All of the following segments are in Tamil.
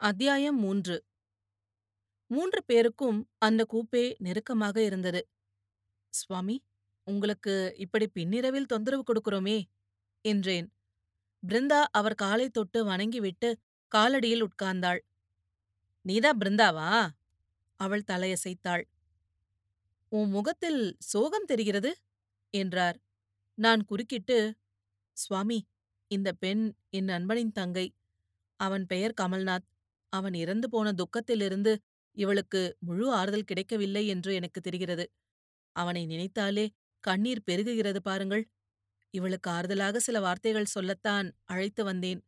அத்தியாயம் மூன்று. மூன்று பேருக்கும் அந்த கூப்பே நெருக்கமாக இருந்தது. சுவாமி உங்களுக்கு இப்படி பின்னிரவில் தொந்தரவு கொடுக்கிறோமே என்றேன். பிருந்தா அவர் காலை தொட்டு வணங்கிவிட்டு காலடியில் உட்கார்ந்தாள். நீதான் பிருந்தாவா? அவள் தலையசைத்தாள். உன் முகத்தில் சோகம் தெரிகிறது என்றார். நான் குறுக்கிட்டு சுவாமி இந்த பெண் என் நண்பனின் தங்கை. அவன் பெயர் கமல்நாத். அவன் இறந்து போன துக்கத்திலிருந்து இவளுக்கு முழு ஆறுதல் கிடைக்கவில்லை என்று எனக்கு தெரிகிறது. அவனை நினைத்தாலே கண்ணீர் பெருகுகிறது பாருங்கள். இவளுக்கு ஆறுதலாக சில வார்த்தைகள் சொல்லத்தான் அழைத்து வந்தேன்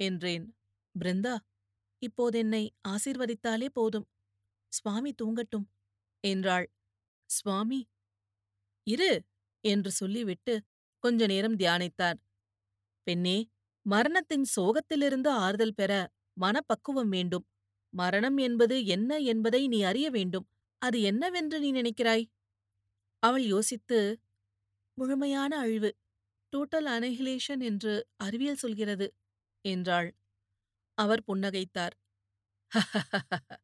என்றேன். பிருந்தா இப்போதென்னை ஆசீர்வதித்தாலே போதும். சுவாமி தூங்கட்டும் என்றாள். சுவாமி இரு என்று சொல்லிவிட்டு கொஞ்ச நேரம் தியானித்தார். பெண்ணே மரணத்தின் சோகத்திலிருந்து ஆறுதல் பெற மனப்பக்குவம் வேண்டும். மரணம் என்பது என்ன என்பதை நீ அறிய வேண்டும். அது என்னவென்று நீ நினைக்கிறாய்? அவள் யோசித்து முழுமையான அழிவு டோட்டல் அனஹிலேஷன் என்று அறிவியல் சொல்கிறது என்றாள். அவர் புன்னகைத்தார்.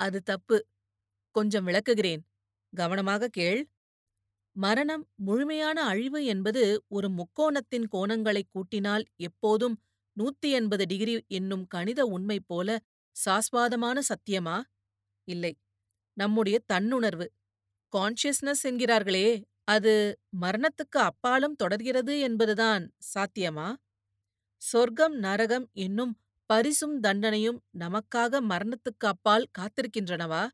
அது தப்பு. கொஞ்சம் விளக்குகிறேன். கவனமாக கேள். மரணம் முழுமையான அழிவு என்பது ஒரு முக்கோணத்தின் கோணங்களைக் கூட்டினால் எப்போதும் நூத்தி எண்பது டிகிரி என்னும் கணித உண்மை போல சாஸ்வாதமான சத்தியமா? இல்லை. நம்முடைய தன்னுணர்வு. கான்ஷியஸ்னஸ் என்கிறார்களே அது மரணத்துக்கு அப்பாலும் தொடர்கிறது என்பதுதான் சாத்தியமா? சொர்க்கம் நரகம் என்னும் பரிசும் தண்டனையும் நமக்காக மரணத்துக்கு அப்பால் காத்திருக்கின்றனவா?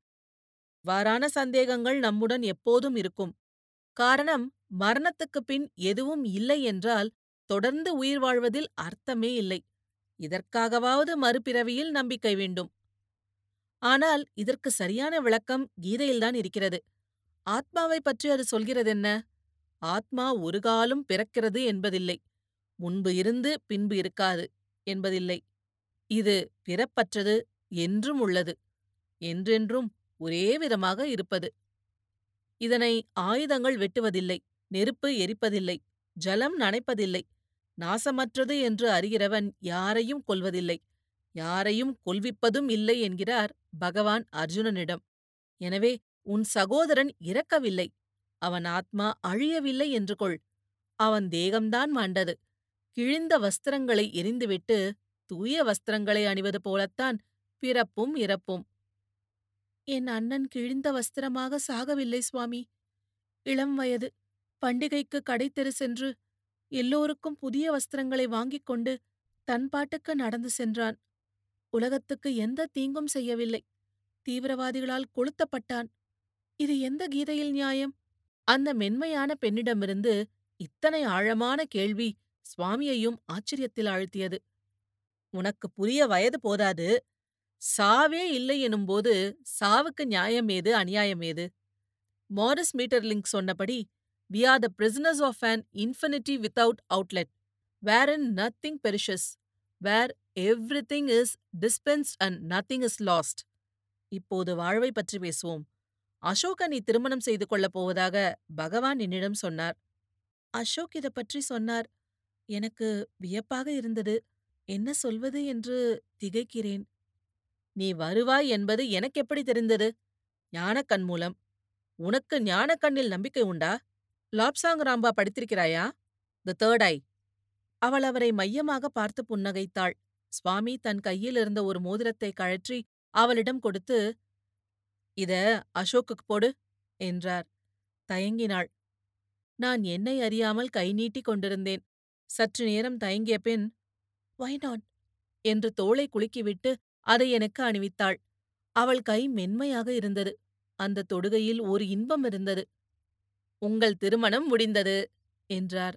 வாரான சந்தேகங்கள் நம்முடன் எப்போதும் இருக்கும். காரணம் மரணத்துக்குப் பின் எதுவும் இல்லை என்றால் தொடர்ந்து உயிர் வாழ்வதில் அர்த்தமே இல்லை. இதற்காகவாவது மறுபிறவியில் நம்பிக்கை வேண்டும். ஆனால் இதற்கு சரியான விளக்கம் கீதையில்தான் இருக்கிறது. ஆத்மாவை பற்றி அது சொல்கிறதென்ன? ஆத்மா ஒரு காலம் பிறக்கிறது என்பதில்லை. முன்பு இருந்து பின்பு இருக்காது என்பதில்லை. இது பிறப்பற்றது என்றும் உள்ளது. என்றென்றும் ஒரே விதமாக இருப்பது. இதனை ஆயுதங்கள் வெட்டுவதில்லை. நெருப்பு எரிப்பதில்லை. ஜலம் நனைப்பதில்லை. நாசமற்றது என்று அறிகிறவன் யாரையும் கொல்வதில்லை. யாரையும் கொல்விப்பதும் இல்லை என்கிறார் பகவான் அர்ஜுனனிடம். எனவே உன் சகோதரன் இறக்கவில்லை. அவன் ஆத்மா அழியவில்லை என்று கொள். அவன் தேகம்தான் மாண்டது. கிழிந்த வஸ்திரங்களை எரிந்துவிட்டு தூய வஸ்திரங்களை அணிவது போலத்தான் பிறப்பும் இறப்பும். என் அண்ணன் கிழிந்த வஸ்திரமாக சாகவில்லை சுவாமி. இளம் வயது. பண்டிகைக்கு கடைத்தெரு சென்று எல்லோருக்கும் புதிய வஸ்திரங்களை வாங்கிக் கொண்டு தன் பாட்டுக்கு நடந்து சென்றான். உலகத்துக்கு எந்த தீங்கும் செய்யவில்லை. தீவிரவாதிகளால் கொளுத்தப்பட்டான். இது எந்த கீதையில் நியாயம்? அந்த மென்மையான பெண்ணிடமிருந்து இத்தனை ஆழமான கேள்வி சுவாமியையும் ஆச்சரியத்தில் ஆழ்த்தியது. உனக்கு புரிய வயது போதாது. சாவே இல்லை எனும்போது சாவுக்கு நியாயம் ஏது அநியாயம் ஏது? மாரிஸ் மீட்டர்லிங்க் சொன்னபடி we are the prisoners of an infinity without outlet wherein nothing perishes where everything is dispensed and nothing is lost இப்போது வாழ்வை பற்றி பேசுவோம். அசோக நீ திருமணம் செய்து கொள்ளப் போவதாக பகவான் என்னிடம் சொன்னார். அசோக் இதை பற்றி சொன்னார். எனக்கு வியப்பாக இருந்தது. என்ன சொல்வது என்று திகைக்கிறேன். நீ வருவாய் என்பது எனக்கு எப்படி தெரிந்தது? ஞானக்கண் மூலம். உனக்கு ஞானக்கண்ணில் நம்பிக்கை உண்டா? லாப்சாங் ராம்பா படித்திருக்கிறாயா? தி தேர்ட் ஐ அவள் அவரை மையமாக பார்த்து புன்னகைத்தாள். சுவாமி தன் கையில் இருந்த ஒரு மோதிரத்தை கழற்றி அவளிடம் கொடுத்து இத அசோக்குக்கு போடு என்றார். தயங்கினாள். நான் என்னை அறியாமல் கை நீட்டிக் கொண்டிருந்தேன். சற்று நேரம் தயங்கிய பின் வை நாட் என்று தோளை குலுக்கிவிட்டு அதை எனக்கு அணிவித்தாள். அவள் கை மென்மையாக இருந்தது. அந்த தொடுகையில் ஒரு இன்பம் இருந்தது. உங்கள் திருமணம் முடிந்தது என்றார்.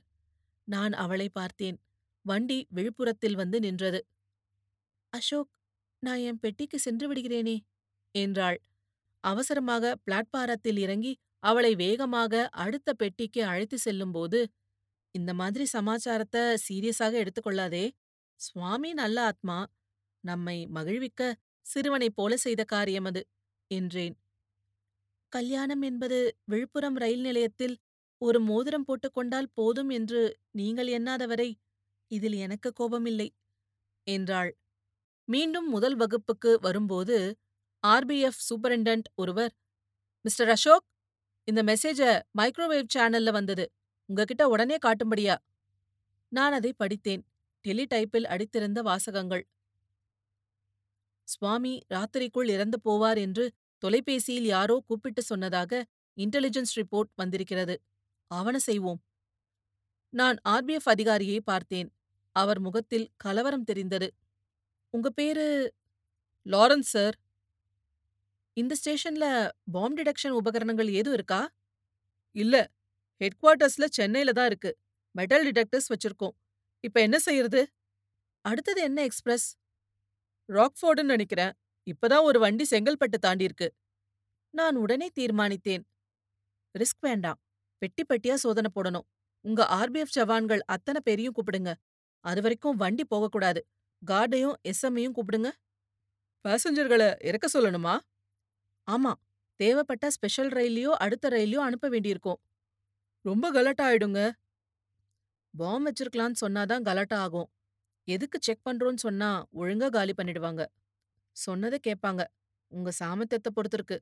நான் அவளை பார்த்தேன். வண்டி விழுப்புரத்தில் வந்து நின்றது. அசோக் நான் என் பெட்டிக்கு சென்று விடுகிறேனே என்றாள். அவசரமாக பிளாட்பாரத்தில் இறங்கி அவளை வேகமாக அடுத்த பெட்டிக்கு அழைத்து செல்லும்போது இந்த மாதிரி சமாச்சாரத்தை சீரியஸாக எடுத்துக்கொள்ளாதே சுவாமி நல்ல ஆத்மா. நம்மை மகிழ்விக்க சிறுவனைப் போல செய்த காரியம் அது என்றேன். கல்யாணம் என்பது விழுப்புரம் ரயில் நிலையத்தில் ஒரு மோதிரம் போட்டுக்கொண்டால் போதும் என்று நீங்கள் எண்ணாதவரை இதில் எனக்கு கோபமில்லை என்றாள். மீண்டும் முதல் வகுப்புக்கு வரும்போது ஆர்பிஎஃப் சூப்பரிண்டென்ட் ஒருவர் மிஸ்டர் அசோக் இந்த மெசேஜ மைக்ரோவேவ் சேனல்ல வந்தது. உங்ககிட்ட உடனே காட்டும்படியா? நான் அதை படித்தேன். டெலிடைப்பில் அடித்திருந்த வாசகங்கள். சுவாமி ராத்திரிக்குள் இறந்து போவார் என்று தொலைபேசியில் யாரோ கூப்பிட்டு சொன்னதாக இன்டெலிஜென்ஸ் ரிப்போர்ட் வந்திருக்கிறது. ஆவன செய்வோம். நான் ஆர்பிஎஃப் அதிகாரியை பார்த்தேன். அவர் முகத்தில் கலவரம் தெரிந்தது. உங்க பேரு? Lawrence sir. இந்த ஸ்டேஷன்ல பாம் டிடெக்ஷன் உபகரணங்கள் ஏதும் இருக்கா? இல்ல. ஹெட் குவார்ட்டர்ஸ்ல சென்னையில தான் இருக்கு. மெட்டல் டிடெக்டர்ஸ் வச்சிருக்கோம். இப்ப என்ன செய்யறது அடுத்தது என்ன எக்ஸ்பிரஸ்? ராக்ஃபோர்டுன்னு நினைக்கிறேன். இப்பதான் ஒரு வண்டி செங்கல்பட்டு தாண்டியிருக்கு. நான் உடனே தீர்மானித்தேன். ரிஸ்க் வேண்டாம். பெட்டி பெட்டியா சோதனை போடணும். உங்க ஆர்பிஎஃப் ஜவான்கள் அத்தனை பேரையும் கூப்பிடுங்க. அது வரைக்கும் வண்டி போகக்கூடாது. கார்டையும் எஸ்எம்ஐயும் கூப்பிடுங்க. பேசஞ்சர்களை இறக்க சொல்லணுமா? ஆமா. தேவைப்பட்ட ஸ்பெஷல் ரயிலையோ அடுத்த ரயிலையோ அனுப்ப வேண்டியிருக்கும். ரொம்ப கலாட்டா ஆயிடுங்க. பாம் வச்சிருக்கலாம்னு சொன்னாதான் கலாட்டா ஆகும். எதுக்கு செக் பண்றோம்னு சொன்னா ஒழுங்கா காலி பண்ணிடுவாங்க. சொன்னதை கேட்பாங்க உங்க சாமர்த்தியத்தை பொறுத்திருக்கு.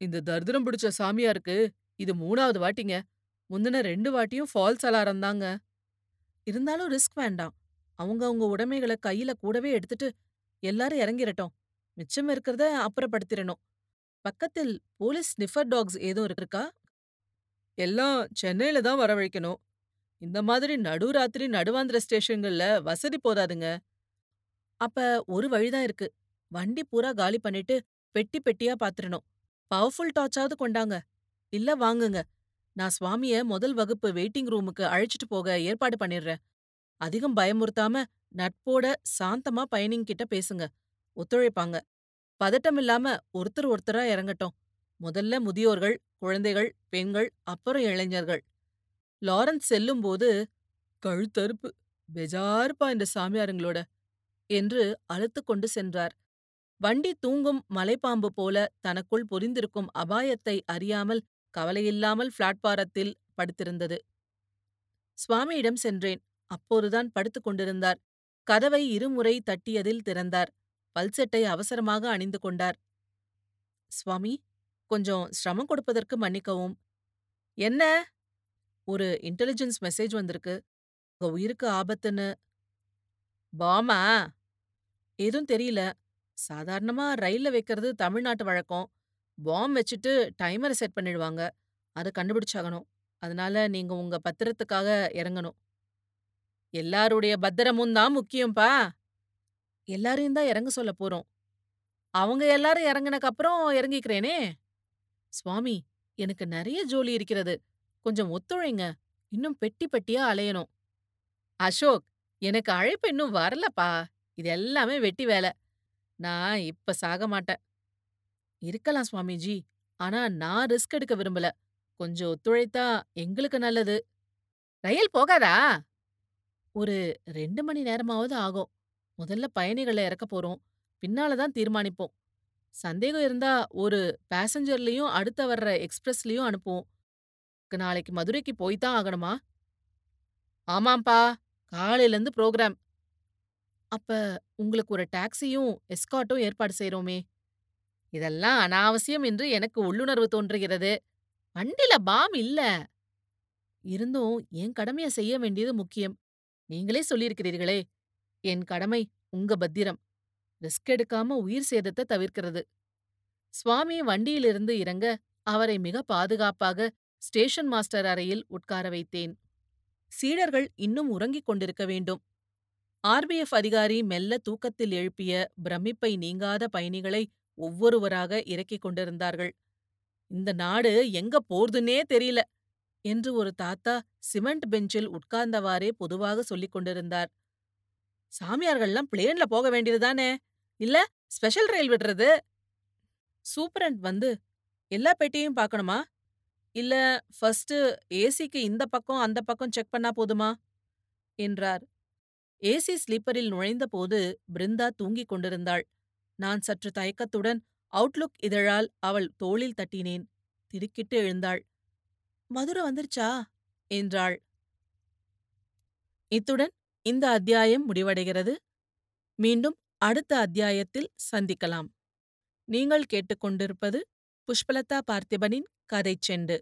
இந்த தரித்திரம் பிடிச்ச சாமியாருக்கு இது மூணாவது வாட்டிங்க. முந்தின ரெண்டு வாட்டியும் ஃபால்ஸ் அலாரம் தாங்க. இருந்தாலும் ரிஸ்க் வேண்டாம். அவங்க அவங்க உடைமைகளை கையில கூடவே எடுத்துட்டு எல்லாரும் இறங்கிரட்டும். மிச்சம் இருக்கிறத அப்புறப்படுத்திடணும் பக்கத்தில் போலீஸ் ஸ்னிஃபர் டாக்ஸ் ஏதோ இருக்கா? எல்லாம் சென்னையில தான் வரவழைக்கணும். இந்த மாதிரி நடுராத்திரி நடுவாந்திர ஸ்டேஷன்கள்ல வசதி போதாதுங்க. அப்ப ஒரு வழிதான் இருக்கு. வண்டி பூரா காலி பண்ணிட்டு பெட்டி பெட்டியா பாத்துறணும். பவர்ஃபுல் டார்ச்சாவது கொண்டாங்க. இல்ல வாங்குங்க. நான் சுவாமிய முதல் வகுப்பு வெயிட்டிங் ரூமுக்கு அழைச்சிட்டு போக ஏற்பாடு பண்ணிடுறேன். அதிகம் பயமுறுத்தாம நட்போட சாந்தமா பயணிங் கிட்ட பேசுங்க. ஒத்துழைப்பாங்க. பதட்டம் இல்லாம ஒருத்தர் ஒருத்தரா இறங்கட்டும். முதல்ல முதியோர்கள் குழந்தைகள் பெண்கள் அப்புறம் இளைஞர்கள். லாரன்ஸ் செல்லும்போது கழுத்தறுப்பு. பெஜாருப்பா இந்த சாமியாருங்களோட. என்று அழுத்துக்கொண்டு சென்றார். வண்டி தூங்கும் மலைப்பாம்பு போல தனக்குள் பொரிந்திருக்கும் அபாயத்தை அறியாமல் கவலையில்லாமல் பிளாட்பாரத்தில் படுத்திருந்தது. சுவாமியிடம் சென்றேன். அப்போதுதான் படுத்துக் கொண்டிருந்தார். கதவை இருமுறை தட்டியதில் திறந்தார். பல்செட்டை அவசரமாக அணிந்து கொண்டார். சுவாமி கொஞ்சம் சிரமம் கொடுப்பதற்கு மன்னிக்கவும். என்ன? ஒரு இன்டெலிஜென்ஸ் மெசேஜ் வந்திருக்கு. உங்க உயிருக்கு ஆபத்துன்னு. பாமா? எதுவும் தெரியல. சாதாரணமா ரயில்ல வைக்கிறது தமிழ்நாட்டு வழக்கம். பாம் வச்சுட்டு டைமரை செட் பண்ணிடுவாங்க. அதை கண்டுபிடிச்சாகணும். அதனால நீங்க உங்க பத்திரத்துக்காக இறங்கணும். எல்லாருடைய பத்திரமும் தான் முக்கியம்பா. எல்லாரையும் தான் இறங்க சொல்ல போறோம். அவங்க எல்லாரும் இறங்குனக்கு அப்புறம் இறங்கிக்கிறேனே. சுவாமி எனக்கு நிறைய ஜோலி இருக்கிறது. கொஞ்சம் ஒத்துழைங்க. இன்னும் பெட்டி பெட்டியா அலையணும். அசோக் எனக்கு அழைப்பு இன்னும் வரலப்பா. இது எல்லாமே வெட்டி வேலை. நான் இப்ப சாக மாட்டேன். இருக்கலாம் சுவாமிஜி. ஆனா நான் ரிஸ்க் எடுக்க விரும்பல. கொஞ்சம் ஒத்துழைத்தா எங்களுக்கு நல்லது. ரயில் போகாதா? ஒரு ரெண்டு மணி நேரமாவது ஆகும். முதல்ல பயணிகளை இறக்க போறோம். பின்னால தான் தீர்மானிப்போம். சந்தேகம் இருந்தா ஒரு பேசஞ்சர்லயும் அடுத்த வர்ற எக்ஸ்பிரஸ்லயும் அனுப்புவோம். நாளைக்கு மதுரைக்கு போய்தான் ஆகணுமா? ஆமாம்பா. காலையில இருந்து ப்ரோக்ராம். அப்ப உங்களுக்கு ஒரு டாக்ஸியும் எஸ்காட்டும் ஏற்பாடு செய்றோமே. இதெல்லாம் அனாவசியம் என்று எனக்கு உள்ளுணர்வு தோன்றுகிறது. வண்டில பாம் இல்ல. இருந்தும் என் கடமைய செய்ய வேண்டியது முக்கியம். நீங்களே சொல்லியிருக்கிறீர்களே என் கடமை உங்க பத்திரம். ரிஸ்க் எடுக்காம உயிர் சேதத்தை தவிர்க்கிறது. சுவாமி வண்டியிலிருந்து இறங்க அவரை மிக பாதுகாப்பாக ஸ்டேஷன் மாஸ்டர் அறையில் உட்கார வைத்தேன். சீடர்கள் இன்னும் உறங்கிக் கொண்டிருக்க வேண்டும். ஆர்பிஎஃப் அதிகாரி மெல்ல தூக்கத்தில் எழுப்பிய பிரமிப்பை நீங்காத பயணிகளை ஒவ்வொருவராக இறக்கிக் கொண்டிருந்தார்கள். இந்த நாடு எங்க போர்துன்னே தெரியல என்று ஒரு தாத்தா சிமெண்ட் பெஞ்சில் உட்கார்ந்தவாறே பொதுவாக சொல்லிக் கொண்டிருந்தார். சாமியார்கள்லாம் பிளேன்ல போக வேண்டியதுதானே இல்ல ஸ்பெஷல் ரயில் விடுறது? சூப்பரண்ட் வந்து எல்லா பெட்டியும் பார்க்கணுமா? இல்ல ஃபர்ஸ்ட் ஏசிக்கு இந்த பக்கம் அந்த பக்கம் செக் பண்ணா போதுமா? என்றார். ஏசி ஸ்லீப்பரில் நுழைந்தபோது பிருந்தா தூங்கிக் கொண்டிருந்தாள். நான் சற்று தயக்கத்துடன் அவுட்லுக் இதழால் அவள் தோளில் தட்டினேன் திடுக்கிட்டு எழுந்தாள். மதுரை வந்துருச்சா? என்றாள். இத்துடன் இந்த அத்தியாயம் முடிவடைகிறது. மீண்டும் அடுத்த அத்தியாயத்தில் சந்திக்கலாம். நீங்கள் கேட்டுக்கொண்டிருப்பது புஷ்பலதா பார்த்திபனின் கதை செண்டு.